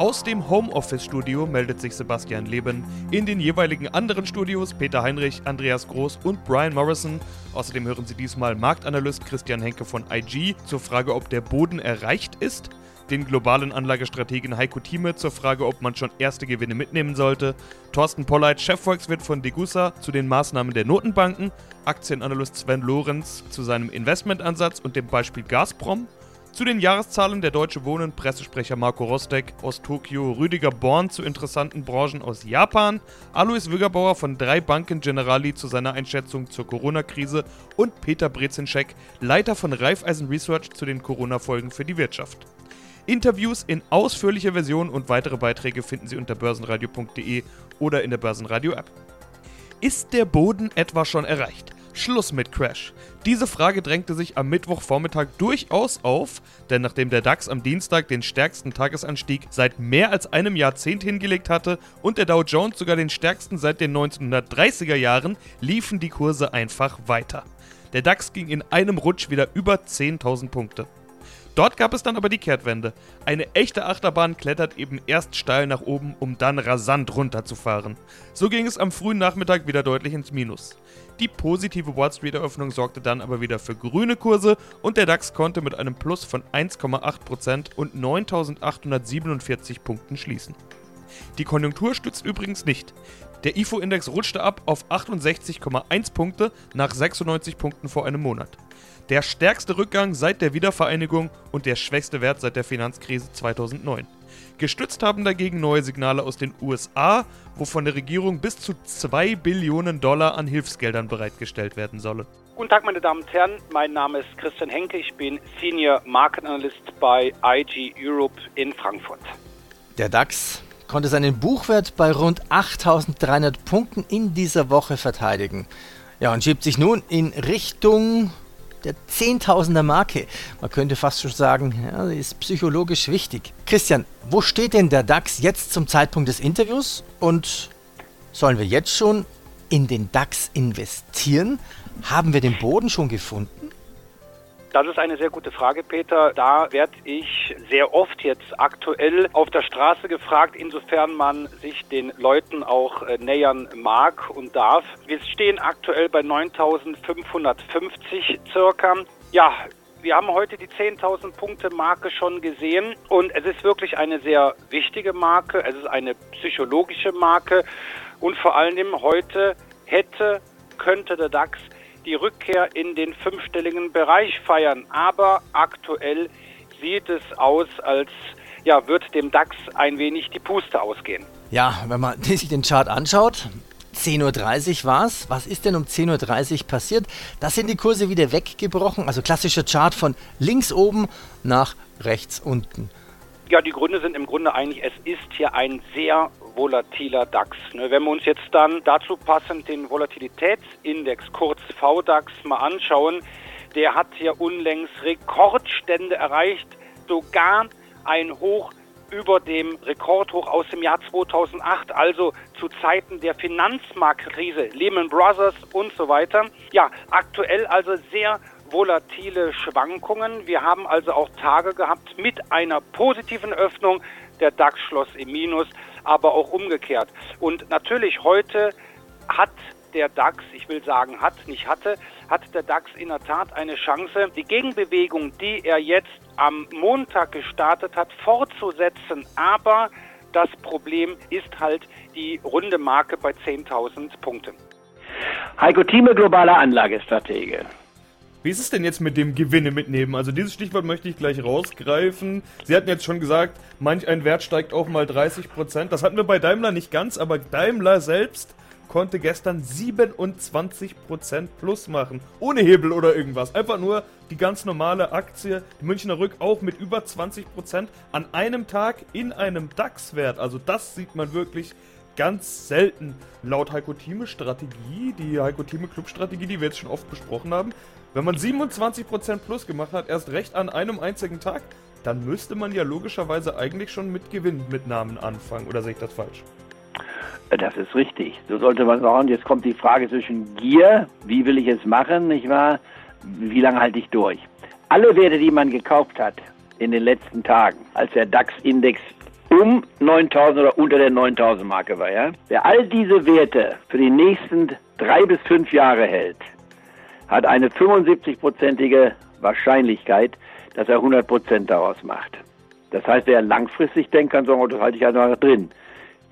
Aus dem Homeoffice-Studio meldet sich Sebastian Leben. In den jeweiligen anderen Studios Peter Heinrich, Andreas Groß und Brian Morrison. Außerdem hören Sie diesmal Marktanalyst Christian Henke von IG zur Frage, ob der Boden erreicht ist. Den globalen Anlagestrategen Heiko Thieme zur Frage, ob man schon erste Gewinne mitnehmen sollte. Thorsten Polleit, Chefvolkswirt von Degussa, zu den Maßnahmen der Notenbanken. Aktienanalyst Sven Lorenz zu seinem Investmentansatz und dem Beispiel Gazprom. Zu den Jahreszahlen der Deutsche Wohnen Pressesprecher Marco Rostek aus Tokio, Rüdiger Born zu interessanten Branchen aus Japan, Alois Wüggerbauer von drei Banken Generali zu seiner Einschätzung zur Corona-Krise und Peter Brezinschek, Leiter von Raiffeisen Research zu den Corona-Folgen für die Wirtschaft. Interviews in ausführlicher Version und weitere Beiträge finden Sie unter börsenradio.de oder in der Börsenradio-App. Ist der Boden etwa schon erreicht? Schluss mit Crash. Diese Frage drängte sich am Mittwochvormittag durchaus auf, denn nachdem der DAX am Dienstag den stärksten Tagesanstieg seit mehr als einem Jahrzehnt hingelegt hatte und der Dow Jones sogar den stärksten seit den 1930er Jahren, liefen die Kurse einfach weiter. Der DAX ging in einem Rutsch wieder über 10.000 Punkte. Dort gab es dann aber die Kehrtwende. Eine echte Achterbahn klettert eben erst steil nach oben, um dann rasant runterzufahren. So ging es am frühen Nachmittag wieder deutlich ins Minus. Die positive Wall Street Eröffnung sorgte dann aber wieder für grüne Kurse und der DAX konnte mit einem Plus von 1,8% und 9.847 Punkten schließen. Die Konjunktur stützt übrigens nicht. Der IFO-Index rutschte ab auf 68,1 Punkte nach 96 Punkten vor einem Monat. Der stärkste Rückgang seit der Wiedervereinigung und der schwächste Wert seit der Finanzkrise 2009. Gestützt haben dagegen neue Signale aus den USA, wo von der Regierung bis zu 2 Billionen Dollar an Hilfsgeldern bereitgestellt werden sollen. Guten Tag, meine Damen und Herren. Mein Name ist Christian Henke. Ich bin Senior Market Analyst bei IG Europe in Frankfurt. Der DAX konnte seinen Buchwert bei rund 8300 Punkten in dieser Woche verteidigen. Ja, und schiebt sich nun in Richtung der Zehntausender Marke. Man könnte fast schon sagen, ja, ist psychologisch wichtig. Christian, wo steht denn der DAX jetzt zum Zeitpunkt des Interviews? Und sollen wir jetzt schon in den DAX investieren? Haben wir den Boden schon gefunden? Das ist eine sehr gute Frage, Peter. Da werde ich sehr oft jetzt aktuell auf der Straße gefragt, insofern man sich den Leuten auch äh, nähern mag und darf. Wir stehen aktuell bei 9550 circa. Ja, wir haben heute die 10.000 Punkte Marke schon gesehen und es ist wirklich eine sehr wichtige Marke. Es ist eine psychologische Marke und vor allem heute hätte, könnte der DAX die Rückkehr in den fünfstelligen Bereich feiern. Aber aktuell sieht es aus, als ja, wird dem DAX ein wenig die Puste ausgehen. Ja, wenn man sich den Chart anschaut, 10.30 Uhr war es. Was ist denn um 10.30 Uhr passiert? Da sind die Kurse wieder weggebrochen. Also klassischer Chart von links oben nach rechts unten. Ja, die Gründe sind im Grunde eigentlich, es ist hier ein sehr volatiler DAX. Ne? Wenn wir uns jetzt dann dazu passend den Volatilitätsindex, kurz VDAX, mal anschauen, der hat hier unlängst Rekordstände erreicht, sogar ein Hoch über dem Rekordhoch aus dem Jahr 2008, also zu Zeiten der Finanzmarktkrise, Lehman Brothers und so weiter. Ja, aktuell also sehr volatile Schwankungen. Wir haben also auch Tage gehabt mit einer positiven Öffnung. Der DAX schloss im Minus, aber auch umgekehrt. Und natürlich heute hat der DAX, ich will sagen hat, nicht hatte, hat der DAX in der Tat eine Chance, die Gegenbewegung, die er jetzt am Montag gestartet hat, fortzusetzen. Aber das Problem ist halt die runde Marke bei 10.000 Punkten. Heiko Thieme, globaler Anlagestratege. Wie ist es denn jetzt mit dem Gewinne mitnehmen? Also dieses Stichwort möchte ich gleich rausgreifen. Sie hatten jetzt schon gesagt, manch ein Wert steigt auch mal 30%. Das hatten wir bei Daimler nicht ganz, aber Daimler selbst konnte gestern 27% plus machen. Ohne Hebel oder irgendwas. Einfach nur die ganz normale Aktie, die Münchner Rück auch mit über 20% an einem Tag in einem DAX-Wert. Also das sieht man wirklich ganz selten. Laut Heiko Thieme Strategie, die Heiko Thieme Club Strategie, die wir jetzt schon oft besprochen haben, wenn man 27% plus gemacht hat, erst recht an einem einzigen Tag, dann müsste man ja logischerweise eigentlich schon mit Gewinnmitnahmen anfangen. Oder sehe ich das falsch? Das ist richtig. So sollte man sagen. Jetzt kommt die Frage zwischen Gier, wie will ich es machen, nicht wahr? Wie lange halte ich durch? Alle Werte, die man gekauft hat in den letzten Tagen, als der DAX-Index um 9000 oder unter der 9000 Marke war, ja? Wer all diese Werte für die nächsten drei bis fünf Jahre hält, hat eine 75-prozentige Wahrscheinlichkeit, dass er 100 Prozent daraus macht. Das heißt, wer langfristig denkt, kann sagen, oh, das halte ich einfach drin.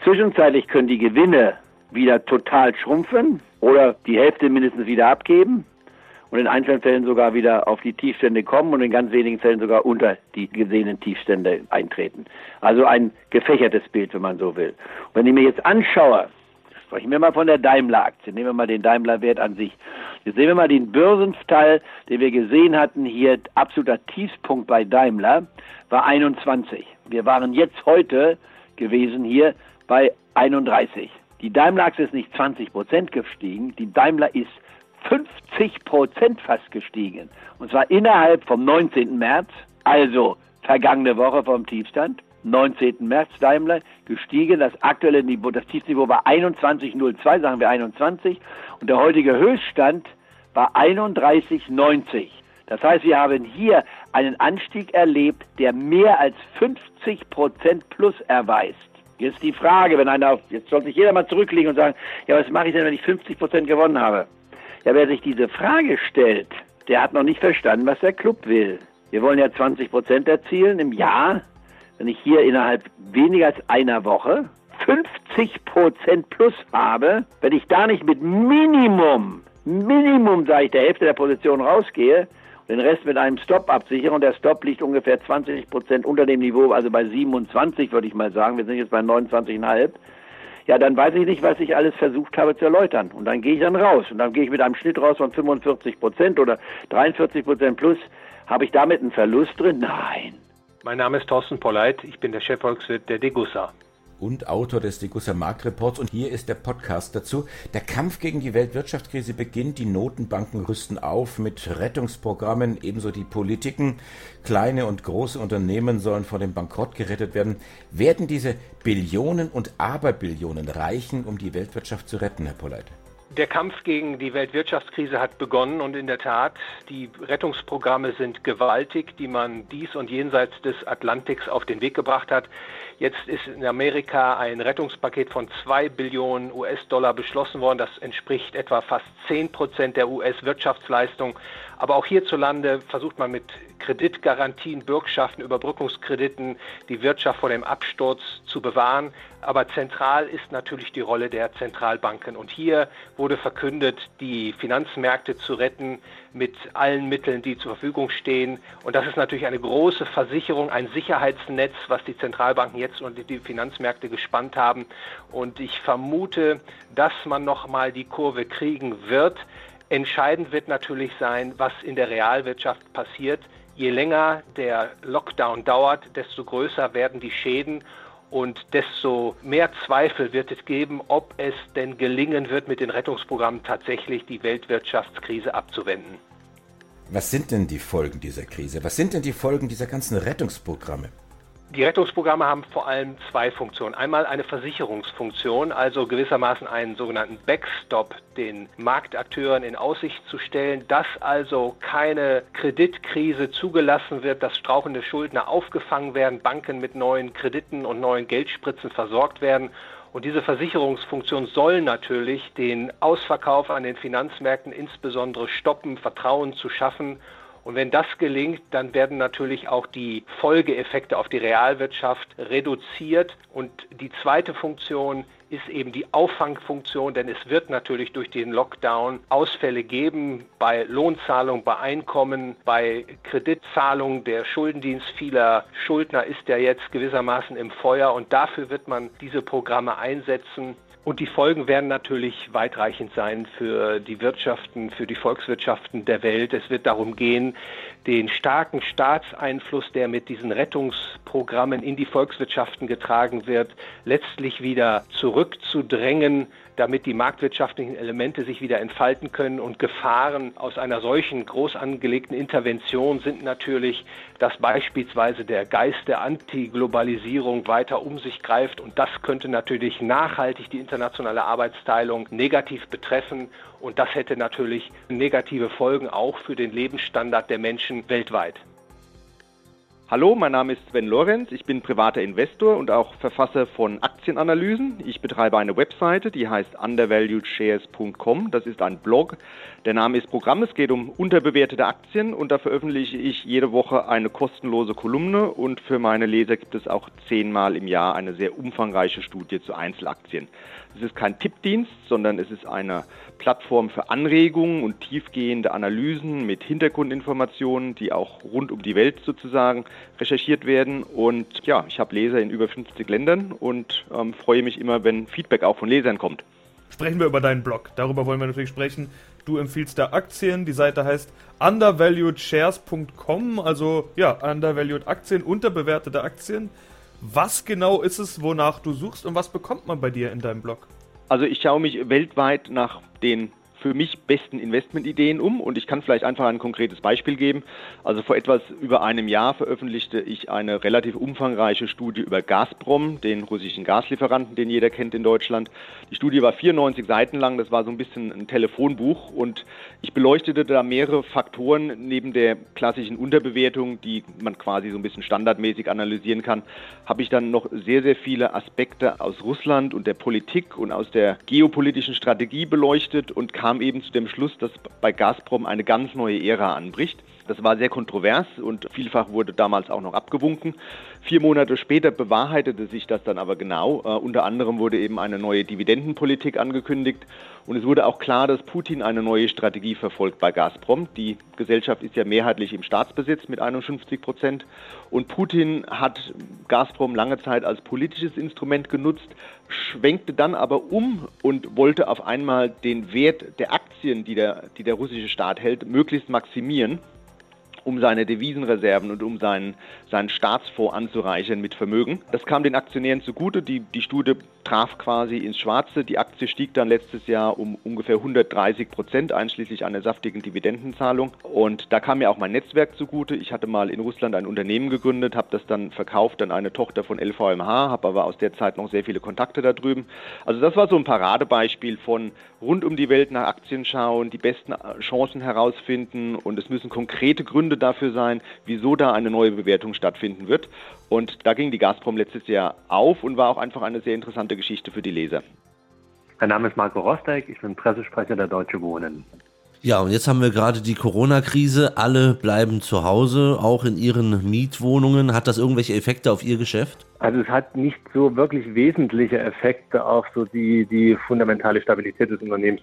Zwischenzeitlich können die Gewinne wieder total schrumpfen oder die Hälfte mindestens wieder abgeben und in einzelnen Fällen sogar wieder auf die Tiefstände kommen und in ganz wenigen Fällen sogar unter die gesehenen Tiefstände eintreten. Also ein gefächertes Bild, wenn man so will. Und wenn ich mir jetzt anschaue, sprechen wir mal von der Daimler-Aktie, nehmen wir mal den Daimler-Wert an sich. Sehen wir mal den Börsenteil, den wir gesehen hatten, hier absoluter Tiefspunkt bei Daimler war 21. Wir waren jetzt heute gewesen hier bei 31. Die Daimler-Aktie ist nicht 20 Prozent gestiegen, die Daimler ist 50 Prozent fast gestiegen. Und zwar innerhalb vom 19. März, also vergangene Woche vom Tiefstand. 19. März Daimler gestiegen. Das aktuelle Niveau, das Tiefniveau war 21,02, sagen wir 21. Und der heutige Höchststand war 31,90. Das heißt, wir haben hier einen Anstieg erlebt, der mehr als 50 Prozent plus erweist. Jetzt die Frage, wenn einer, jetzt soll sich jeder mal zurücklegen und sagen, ja, was mache ich denn, wenn ich 50 Prozent gewonnen habe? Ja, wer sich diese Frage stellt, der hat noch nicht verstanden, was der Club will. Wir wollen ja 20 Prozent erzielen im Jahr. Wenn ich hier innerhalb weniger als einer Woche 50 Prozent plus habe, wenn ich da nicht mit Minimum, Minimum, sage ich, der Hälfte der Position rausgehe, den Rest mit einem Stop absichern und der Stop liegt ungefähr 20 Prozent unter dem Niveau, also bei 27 würde ich mal sagen. Wir sind jetzt bei 29,5. Ja, dann weiß ich nicht, was ich alles versucht habe zu erläutern. Und dann gehe ich dann raus. Und dann gehe ich mit einem Schnitt raus von 45 Prozent oder 43 Prozent plus. Habe ich damit einen Verlust drin? Nein. Mein Name ist Thorsten Polleit. Ich bin der Chefvolkswirt der Degussa und Autor des Degussa Marktreports. Und hier ist der Podcast dazu. Der Kampf gegen die Weltwirtschaftskrise beginnt. Die Notenbanken rüsten auf mit Rettungsprogrammen, ebenso die Politiken. Kleine und große Unternehmen sollen vor dem Bankrott gerettet werden. Werden diese Billionen und Aberbillionen reichen, um die Weltwirtschaft zu retten, Herr Polleit? Der Kampf gegen die Weltwirtschaftskrise hat begonnen und in der Tat, die Rettungsprogramme sind gewaltig, die man dies und jenseits des Atlantiks auf den Weg gebracht hat. Jetzt ist in Amerika ein Rettungspaket von zwei Billionen US-Dollar beschlossen worden. Das entspricht etwa fast zehn Prozent der US-Wirtschaftsleistung. Aber auch hierzulande versucht man mit Kreditgarantien, Bürgschaften, Überbrückungskrediten die Wirtschaft vor dem Absturz zu bewahren. Aber zentral ist natürlich die Rolle der Zentralbanken. Und hier wurde verkündet, die Finanzmärkte zu retten mit allen Mitteln, die zur Verfügung stehen. Und das ist natürlich eine große Versicherung, ein Sicherheitsnetz, was die Zentralbanken jetzt und die Finanzmärkte gespannt haben. Und ich vermute, dass man nochmal die Kurve kriegen wird. Entscheidend wird natürlich sein, was in der Realwirtschaft passiert. Je länger der Lockdown dauert, desto größer werden die Schäden und desto mehr Zweifel wird es geben, ob es denn gelingen wird, mit den Rettungsprogrammen tatsächlich die Weltwirtschaftskrise abzuwenden. Was sind denn die Folgen dieser Krise? Was sind denn die Folgen dieser ganzen Rettungsprogramme? Die Rettungsprogramme haben vor allem zwei Funktionen. Einmal eine Versicherungsfunktion, also gewissermaßen einen sogenannten Backstop den Marktakteuren in Aussicht zu stellen, dass also keine Kreditkrise zugelassen wird, dass strauchende Schuldner aufgefangen werden, Banken mit neuen Krediten und neuen Geldspritzen versorgt werden. Und diese Versicherungsfunktion soll natürlich den Ausverkauf an den Finanzmärkten insbesondere stoppen, Vertrauen zu schaffen und wenn das gelingt, dann werden natürlich auch die Folgeeffekte auf die Realwirtschaft reduziert. Und die zweite Funktion ist eben die Auffangfunktion, denn es wird natürlich durch den Lockdown Ausfälle geben bei Lohnzahlung, bei Einkommen, bei Kreditzahlung. Der Schuldendienst vieler Schuldner ist ja jetzt gewissermaßen im Feuer und dafür wird man diese Programme einsetzen Und die Folgen werden natürlich weitreichend sein für die Wirtschaften, für die Volkswirtschaften der Welt. Es wird darum gehen, den starken Staatseinfluss, der mit diesen Rettungsprogrammen in die Volkswirtschaften getragen wird, letztlich wieder zurückzudrängen, damit die marktwirtschaftlichen Elemente sich wieder entfalten können. Und Gefahren aus einer solchen groß angelegten Intervention sind natürlich, dass beispielsweise der Geist der Antiglobalisierung weiter um sich greift. Und das könnte natürlich nachhaltig die internationale Arbeitsteilung negativ betreffen. Und das hätte natürlich negative Folgen auch für den Lebensstandard der Menschen weltweit. Hallo, mein Name ist Sven Lorenz. Ich bin privater Investor und auch Verfasser von Aktienanalysen. Ich betreibe eine Webseite, die heißt undervaluedshares.com. Das ist ein Blog. Der Name ist Programm. Es geht um unterbewertete Aktien und da veröffentliche ich jede Woche eine kostenlose Kolumne und für meine Leser gibt es auch zehnmal im Jahr eine sehr umfangreiche Studie zu Einzelaktien. Es ist kein Tippdienst, sondern es ist eine Plattform für Anregungen und tiefgehende Analysen mit Hintergrundinformationen, die auch rund um die Welt sozusagen recherchiert werden. Und ja, ich habe Leser in über 50 Ländern und ähm, freue mich immer, wenn Feedback auch von Lesern kommt. Sprechen wir über deinen Blog. Darüber wollen wir natürlich sprechen. Du empfiehlst da Aktien. Die Seite heißt undervaluedshares.com, also ja, undervalued Aktien, unterbewertete Aktien. Was genau ist es, wonach du suchst und was bekommt man bei dir in deinem Blog? Also ich schaue mich weltweit nach den für mich besten Investmentideen um und ich kann vielleicht einfach ein konkretes Beispiel geben. Also vor etwas über einem Jahr veröffentlichte ich eine relativ umfangreiche Studie über Gazprom, den russischen Gaslieferanten, den jeder kennt in Deutschland. Die Studie war 94 Seiten lang, das war so ein bisschen ein Telefonbuch und ich beleuchtete da mehrere Faktoren neben der klassischen Unterbewertung, die man quasi so ein bisschen standardmäßig analysieren kann, habe ich dann noch sehr, sehr viele Aspekte aus Russland und der Politik und aus der geopolitischen Strategie beleuchtet und kam kam eben zu dem Schluss, dass bei Gazprom eine ganz neue Ära anbricht. Das war sehr kontrovers und vielfach wurde damals auch noch abgewunken. Vier Monate später bewahrheitete sich das dann aber genau. Uh, unter anderem wurde eben eine neue Dividendenpolitik angekündigt und es wurde auch klar, dass Putin eine neue Strategie verfolgt bei Gazprom. Die Gesellschaft ist ja mehrheitlich im Staatsbesitz mit 51 Prozent und Putin hat Gazprom lange Zeit als politisches Instrument genutzt, schwenkte dann aber um und wollte auf einmal den Wert der Aktien, die der, die der russische Staat hält, möglichst maximieren um seine Devisenreserven und um seinen, seinen Staatsfonds anzureichern mit Vermögen. Das kam den Aktionären zugute. Die, die Studie traf quasi ins Schwarze. Die Aktie stieg dann letztes Jahr um ungefähr 130 Prozent, einschließlich einer saftigen Dividendenzahlung. Und da kam mir auch mein Netzwerk zugute. Ich hatte mal in Russland ein Unternehmen gegründet, habe das dann verkauft an eine Tochter von LVMH, habe aber aus der Zeit noch sehr viele Kontakte da drüben. Also das war so ein Paradebeispiel von rund um die Welt nach Aktien schauen, die besten Chancen herausfinden und es müssen konkrete Gründe dafür sein, wieso da eine neue Bewertung stattfinden wird. Und da ging die Gazprom letztes Jahr auf und war auch einfach eine sehr interessante Geschichte für die Leser. Mein Name ist Marco Rostek, ich bin Pressesprecher der Deutsche Wohnen. Ja, und jetzt haben wir gerade die Corona-Krise. Alle bleiben zu Hause, auch in ihren Mietwohnungen. Hat das irgendwelche Effekte auf Ihr Geschäft? Also es hat nicht so wirklich wesentliche Effekte auf so die, die fundamentale Stabilität des Unternehmens.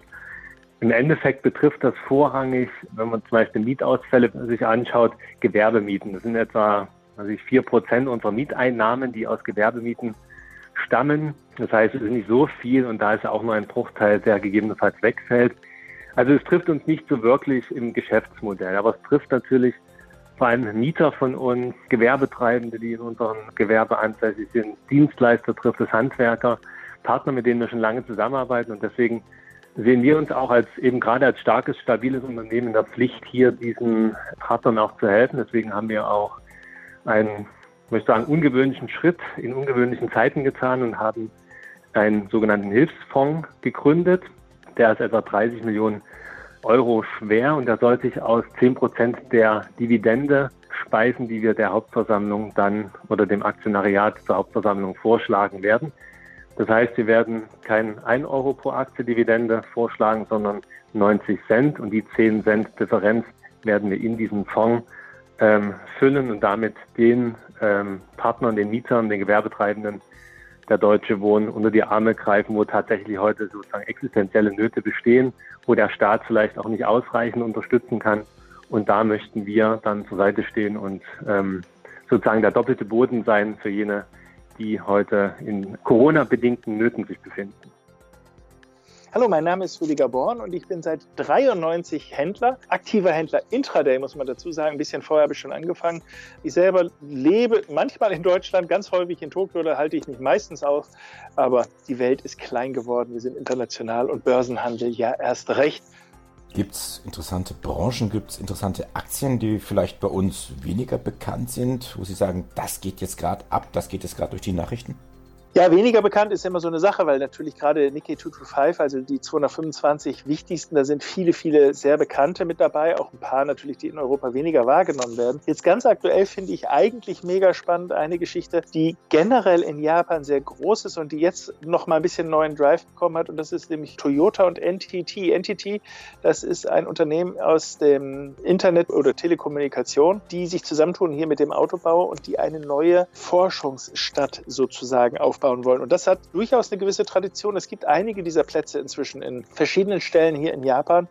Im Endeffekt betrifft das vorrangig, wenn man zum Beispiel Mietausfälle sich anschaut, Gewerbemieten. Das sind etwa also vier Prozent unserer Mieteinnahmen, die aus Gewerbemieten stammen. Das heißt, es ist nicht so viel und da ist auch nur ein Bruchteil, der gegebenenfalls wegfällt. Also es trifft uns nicht so wirklich im Geschäftsmodell, aber es trifft natürlich vor allem Mieter von uns, Gewerbetreibende, die in unserem Gewerbe ansässig sind, Dienstleister trifft es Handwerker, Partner, mit denen wir schon lange zusammenarbeiten und deswegen sehen wir uns auch als eben gerade als starkes, stabiles Unternehmen in der Pflicht, hier diesen Partnern auch zu helfen. Deswegen haben wir auch einen, möchte sagen, ungewöhnlichen Schritt in ungewöhnlichen Zeiten getan und haben einen sogenannten Hilfsfonds gegründet. Der ist etwa 30 Millionen Euro schwer und der soll sich aus 10 Prozent der Dividende speisen, die wir der Hauptversammlung dann oder dem Aktionariat zur Hauptversammlung vorschlagen werden. Das heißt, wir werden kein 1 Euro pro Aktie Dividende vorschlagen, sondern 90 Cent und die 10 Cent Differenz werden wir in diesen Fonds ähm, füllen und damit den ähm, Partnern, den Mietern, den Gewerbetreibenden der Deutsche Wohnen unter die Arme greifen, wo tatsächlich heute sozusagen existenzielle Nöte bestehen, wo der Staat vielleicht auch nicht ausreichend unterstützen kann. Und da möchten wir dann zur Seite stehen und ähm, sozusagen der doppelte Boden sein für jene die heute in Corona-bedingten Nöten sich befinden. Hallo, mein Name ist Rüdiger Born und ich bin seit 93 Händler, aktiver Händler Intraday, muss man dazu sagen. Ein bisschen vorher habe ich schon angefangen. Ich selber lebe manchmal in Deutschland, ganz häufig in Tokio, da halte ich mich meistens auf. Aber die Welt ist klein geworden, wir sind international und Börsenhandel ja erst recht. Gibt es interessante Branchen, gibt es interessante Aktien, die vielleicht bei uns weniger bekannt sind, wo Sie sagen, das geht jetzt gerade ab, das geht jetzt gerade durch die Nachrichten? Ja, weniger bekannt ist immer so eine Sache, weil natürlich gerade Nikkei 225, also die 225 wichtigsten, da sind viele, viele sehr bekannte mit dabei, auch ein paar natürlich, die in Europa weniger wahrgenommen werden. Jetzt ganz aktuell finde ich eigentlich mega spannend eine Geschichte, die generell in Japan sehr groß ist und die jetzt noch mal ein bisschen neuen Drive bekommen hat und das ist nämlich Toyota und NTT. NTT, das ist ein Unternehmen aus dem Internet oder Telekommunikation, die sich zusammentun hier mit dem Autobau und die eine neue Forschungsstadt sozusagen aufbauen aufbauen wollen. Und das hat durchaus eine gewisse Tradition. Es gibt einige dieser Plätze inzwischen in verschiedenen Stellen hier in Japan,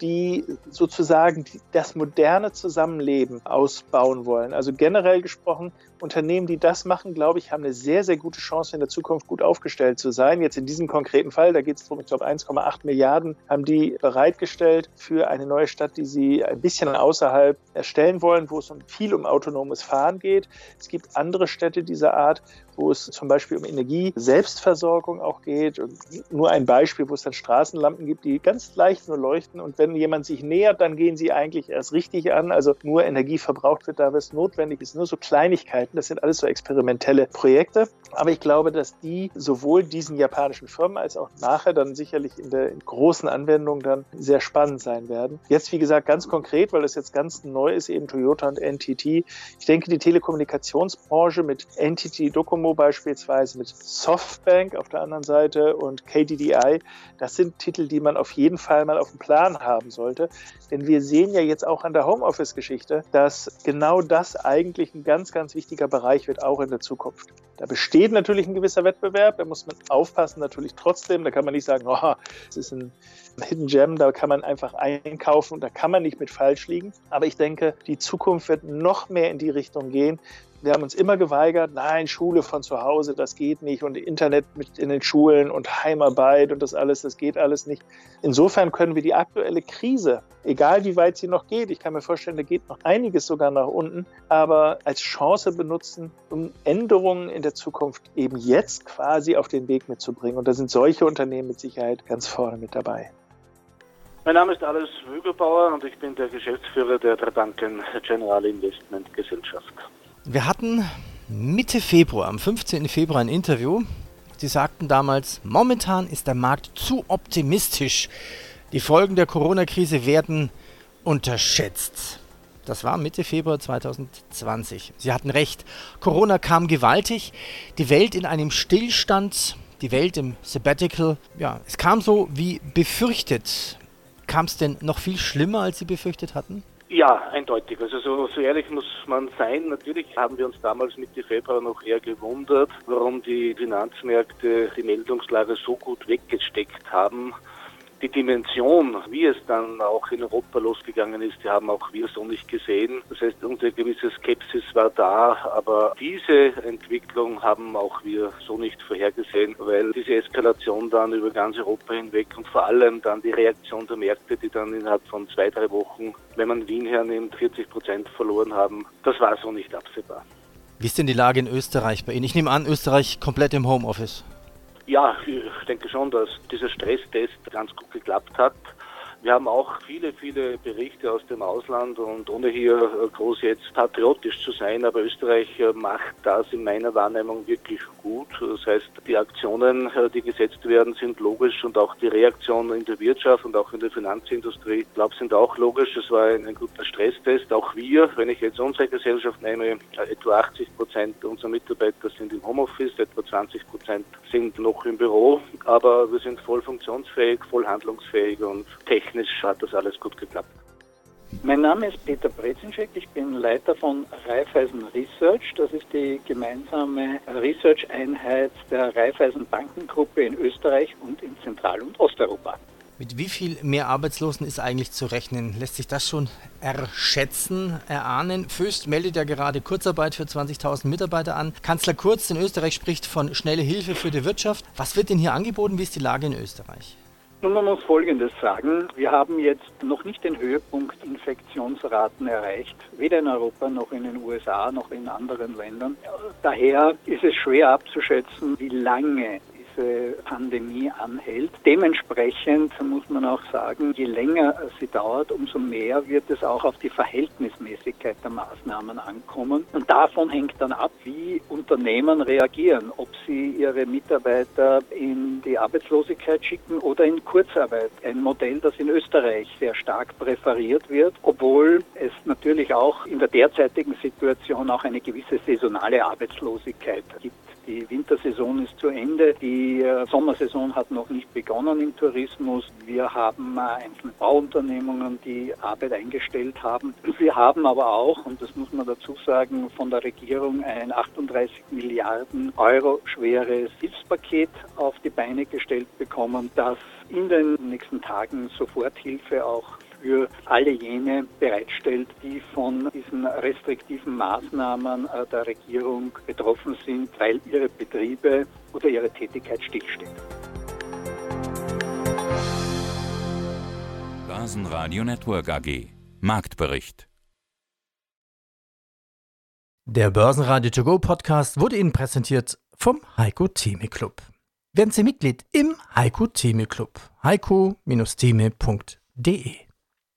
die sozusagen das moderne Zusammenleben ausbauen wollen. Also generell gesprochen, Unternehmen, die das machen, glaube ich, haben eine sehr, sehr gute Chance, in der Zukunft gut aufgestellt zu sein. Jetzt in diesem konkreten Fall, da geht es darum, ich glaube, 1,8 Milliarden haben die bereitgestellt für eine neue Stadt, die sie ein bisschen außerhalb erstellen wollen, wo es um viel um autonomes Fahren geht. Es gibt andere Städte dieser Art, wo es zum Beispiel um Energie-Selbstversorgung auch geht. Und nur ein Beispiel, wo es dann Straßenlampen gibt, die ganz leicht nur leuchten. Und wenn jemand sich nähert, dann gehen sie eigentlich erst richtig an. Also nur Energie verbraucht wird, da was notwendig ist. Nur so Kleinigkeiten. Das sind alles so experimentelle Projekte. Aber ich glaube, dass die sowohl diesen japanischen Firmen als auch nachher dann sicherlich in der großen Anwendung dann sehr spannend sein werden. Jetzt, wie gesagt, ganz konkret, weil das jetzt ganz neu ist, eben Toyota und NTT. Ich denke, die Telekommunikationsbranche mit NTT Docomo beispielsweise, mit Softbank auf der anderen Seite und KDDI, das sind Titel, die man auf jeden Fall mal auf dem Plan haben sollte. Denn wir sehen ja jetzt auch an der Homeoffice-Geschichte, dass genau das eigentlich ein ganz, ganz wichtiger Bereich wird, auch in der Zukunft. Da besteht natürlich ein gewisser Wettbewerb, da muss man aufpassen natürlich trotzdem. Da kann man nicht sagen, oh, es ist ein Hidden Gem, da kann man einfach einkaufen und da kann man nicht mit falsch liegen. Aber ich denke, die Zukunft wird noch mehr in die Richtung gehen, wir haben uns immer geweigert, nein, Schule von zu Hause, das geht nicht und Internet mit in den Schulen und Heimarbeit und das alles, das geht alles nicht. Insofern können wir die aktuelle Krise, egal wie weit sie noch geht, ich kann mir vorstellen, da geht noch einiges sogar nach unten, aber als Chance benutzen, um Änderungen in der Zukunft eben jetzt quasi auf den Weg mitzubringen. Und da sind solche Unternehmen mit Sicherheit ganz vorne mit dabei. Mein Name ist Alois Wügelbauer und ich bin der Geschäftsführer der Trabanken General Investment Gesellschaft. Wir hatten Mitte Februar, am 15. Februar ein Interview. Sie sagten damals, momentan ist der Markt zu optimistisch. Die Folgen der Corona-Krise werden unterschätzt. Das war Mitte Februar 2020. Sie hatten recht. Corona kam gewaltig, die Welt in einem Stillstand, die Welt im Sabbatical. Ja, es kam so wie befürchtet. Kam es denn noch viel schlimmer, als Sie befürchtet hatten? Ja, eindeutig. Also so, so ehrlich muss man sein. Natürlich haben wir uns damals Mitte Februar noch eher gewundert, warum die Finanzmärkte die Meldungslage so gut weggesteckt haben die Dimension, wie es dann auch in Europa losgegangen ist, die haben auch wir so nicht gesehen. Das heißt, unsere gewisse Skepsis war da, aber diese Entwicklung haben auch wir so nicht vorhergesehen, weil diese Eskalation dann über ganz Europa hinweg und vor allem dann die Reaktion der Märkte, die dann innerhalb von zwei, drei Wochen, wenn man Wien hernimmt, 40 Prozent verloren haben, das war so nicht absehbar. Wie ist denn die Lage in Österreich bei Ihnen? Ich nehme an, Österreich komplett im Homeoffice. Ja, ich denke schon, dass dieser Stresstest ganz gut geklappt hat. Wir haben auch viele, viele Berichte aus dem Ausland und ohne hier äh, groß jetzt patriotisch zu sein, aber Österreich äh, macht das in meiner Wahrnehmung wirklich gut. Das heißt, die Aktionen, äh, die gesetzt werden, sind logisch und auch die Reaktionen in der Wirtschaft und auch in der Finanzindustrie, ich glaube, sind auch logisch. Es war ein, guter Stresstest. Auch wir, wenn ich jetzt unsere Gesellschaft nehme, etwa 80 Prozent unserer Mitarbeiter sind im Homeoffice, etwa 20 Prozent sind noch im Büro, aber wir sind voll funktionsfähig, voll handlungsfähig und technisch technisch hat das alles gut geklappt. Mein Name ist Peter Brezinschek, ich bin Leiter von Raiffeisen Research. Das ist die gemeinsame Research-Einheit der Raiffeisen Bankengruppe in Österreich und in Zentral- und Osteuropa. Mit wie viel mehr Arbeitslosen ist eigentlich zu rechnen? Lässt sich das schon erschätzen, erahnen? Föst meldet ja gerade Kurzarbeit für 20.000 Mitarbeiter an. Kanzler Kurz in Österreich spricht von schnelle Hilfe für die Wirtschaft. Was wird denn hier angeboten? Wie ist die Lage in Österreich? Nun, man muss Folgendes sagen. Wir haben jetzt noch nicht den Höhepunkt Infektionsraten erreicht, weder in Europa noch in den USA noch in anderen Ländern. Daher ist es schwer abzuschätzen, wie lange diese Pandemie anhält. Dementsprechend muss man auch sagen, je länger sie dauert, umso mehr wird es auch auf die Verhältnismäßigkeit der Maßnahmen ankommen. Und davon hängt dann ab, wie Unternehmen reagieren, ob sie ihre Mitarbeiter in die Arbeitslosigkeit schicken oder in Kurzarbeit. Ein Modell, das in Österreich sehr stark präferiert wird, obwohl es natürlich auch in der derzeitigen Situation auch eine gewisse saisonale Arbeitslosigkeit gibt. Die Wintersaison ist zu Ende. Die äh, Sommersaison hat noch nicht begonnen im Tourismus. Wir haben äh, einzelne Bauunternehmungen, die Arbeit eingestellt haben. Wir haben aber auch, und das muss man dazu sagen, von der Regierung ein 38 Milliarden Euro schweres Hilfspaket auf die Beine gestellt bekommen, das in den nächsten Tagen Soforthilfe auch für alle jene bereitstellt, die von diesen restriktiven Maßnahmen äh, der Regierung betroffen sind, weil ihre Betriebe oder ihre Tätigkeit stillsteht. Börsenradio Network AG Marktbericht Der Börsenradio To Go Podcast wurde Ihnen präsentiert vom Heiko Theme Club. Werden Sie Mitglied im Heiko Theme Club. heiko-theme.de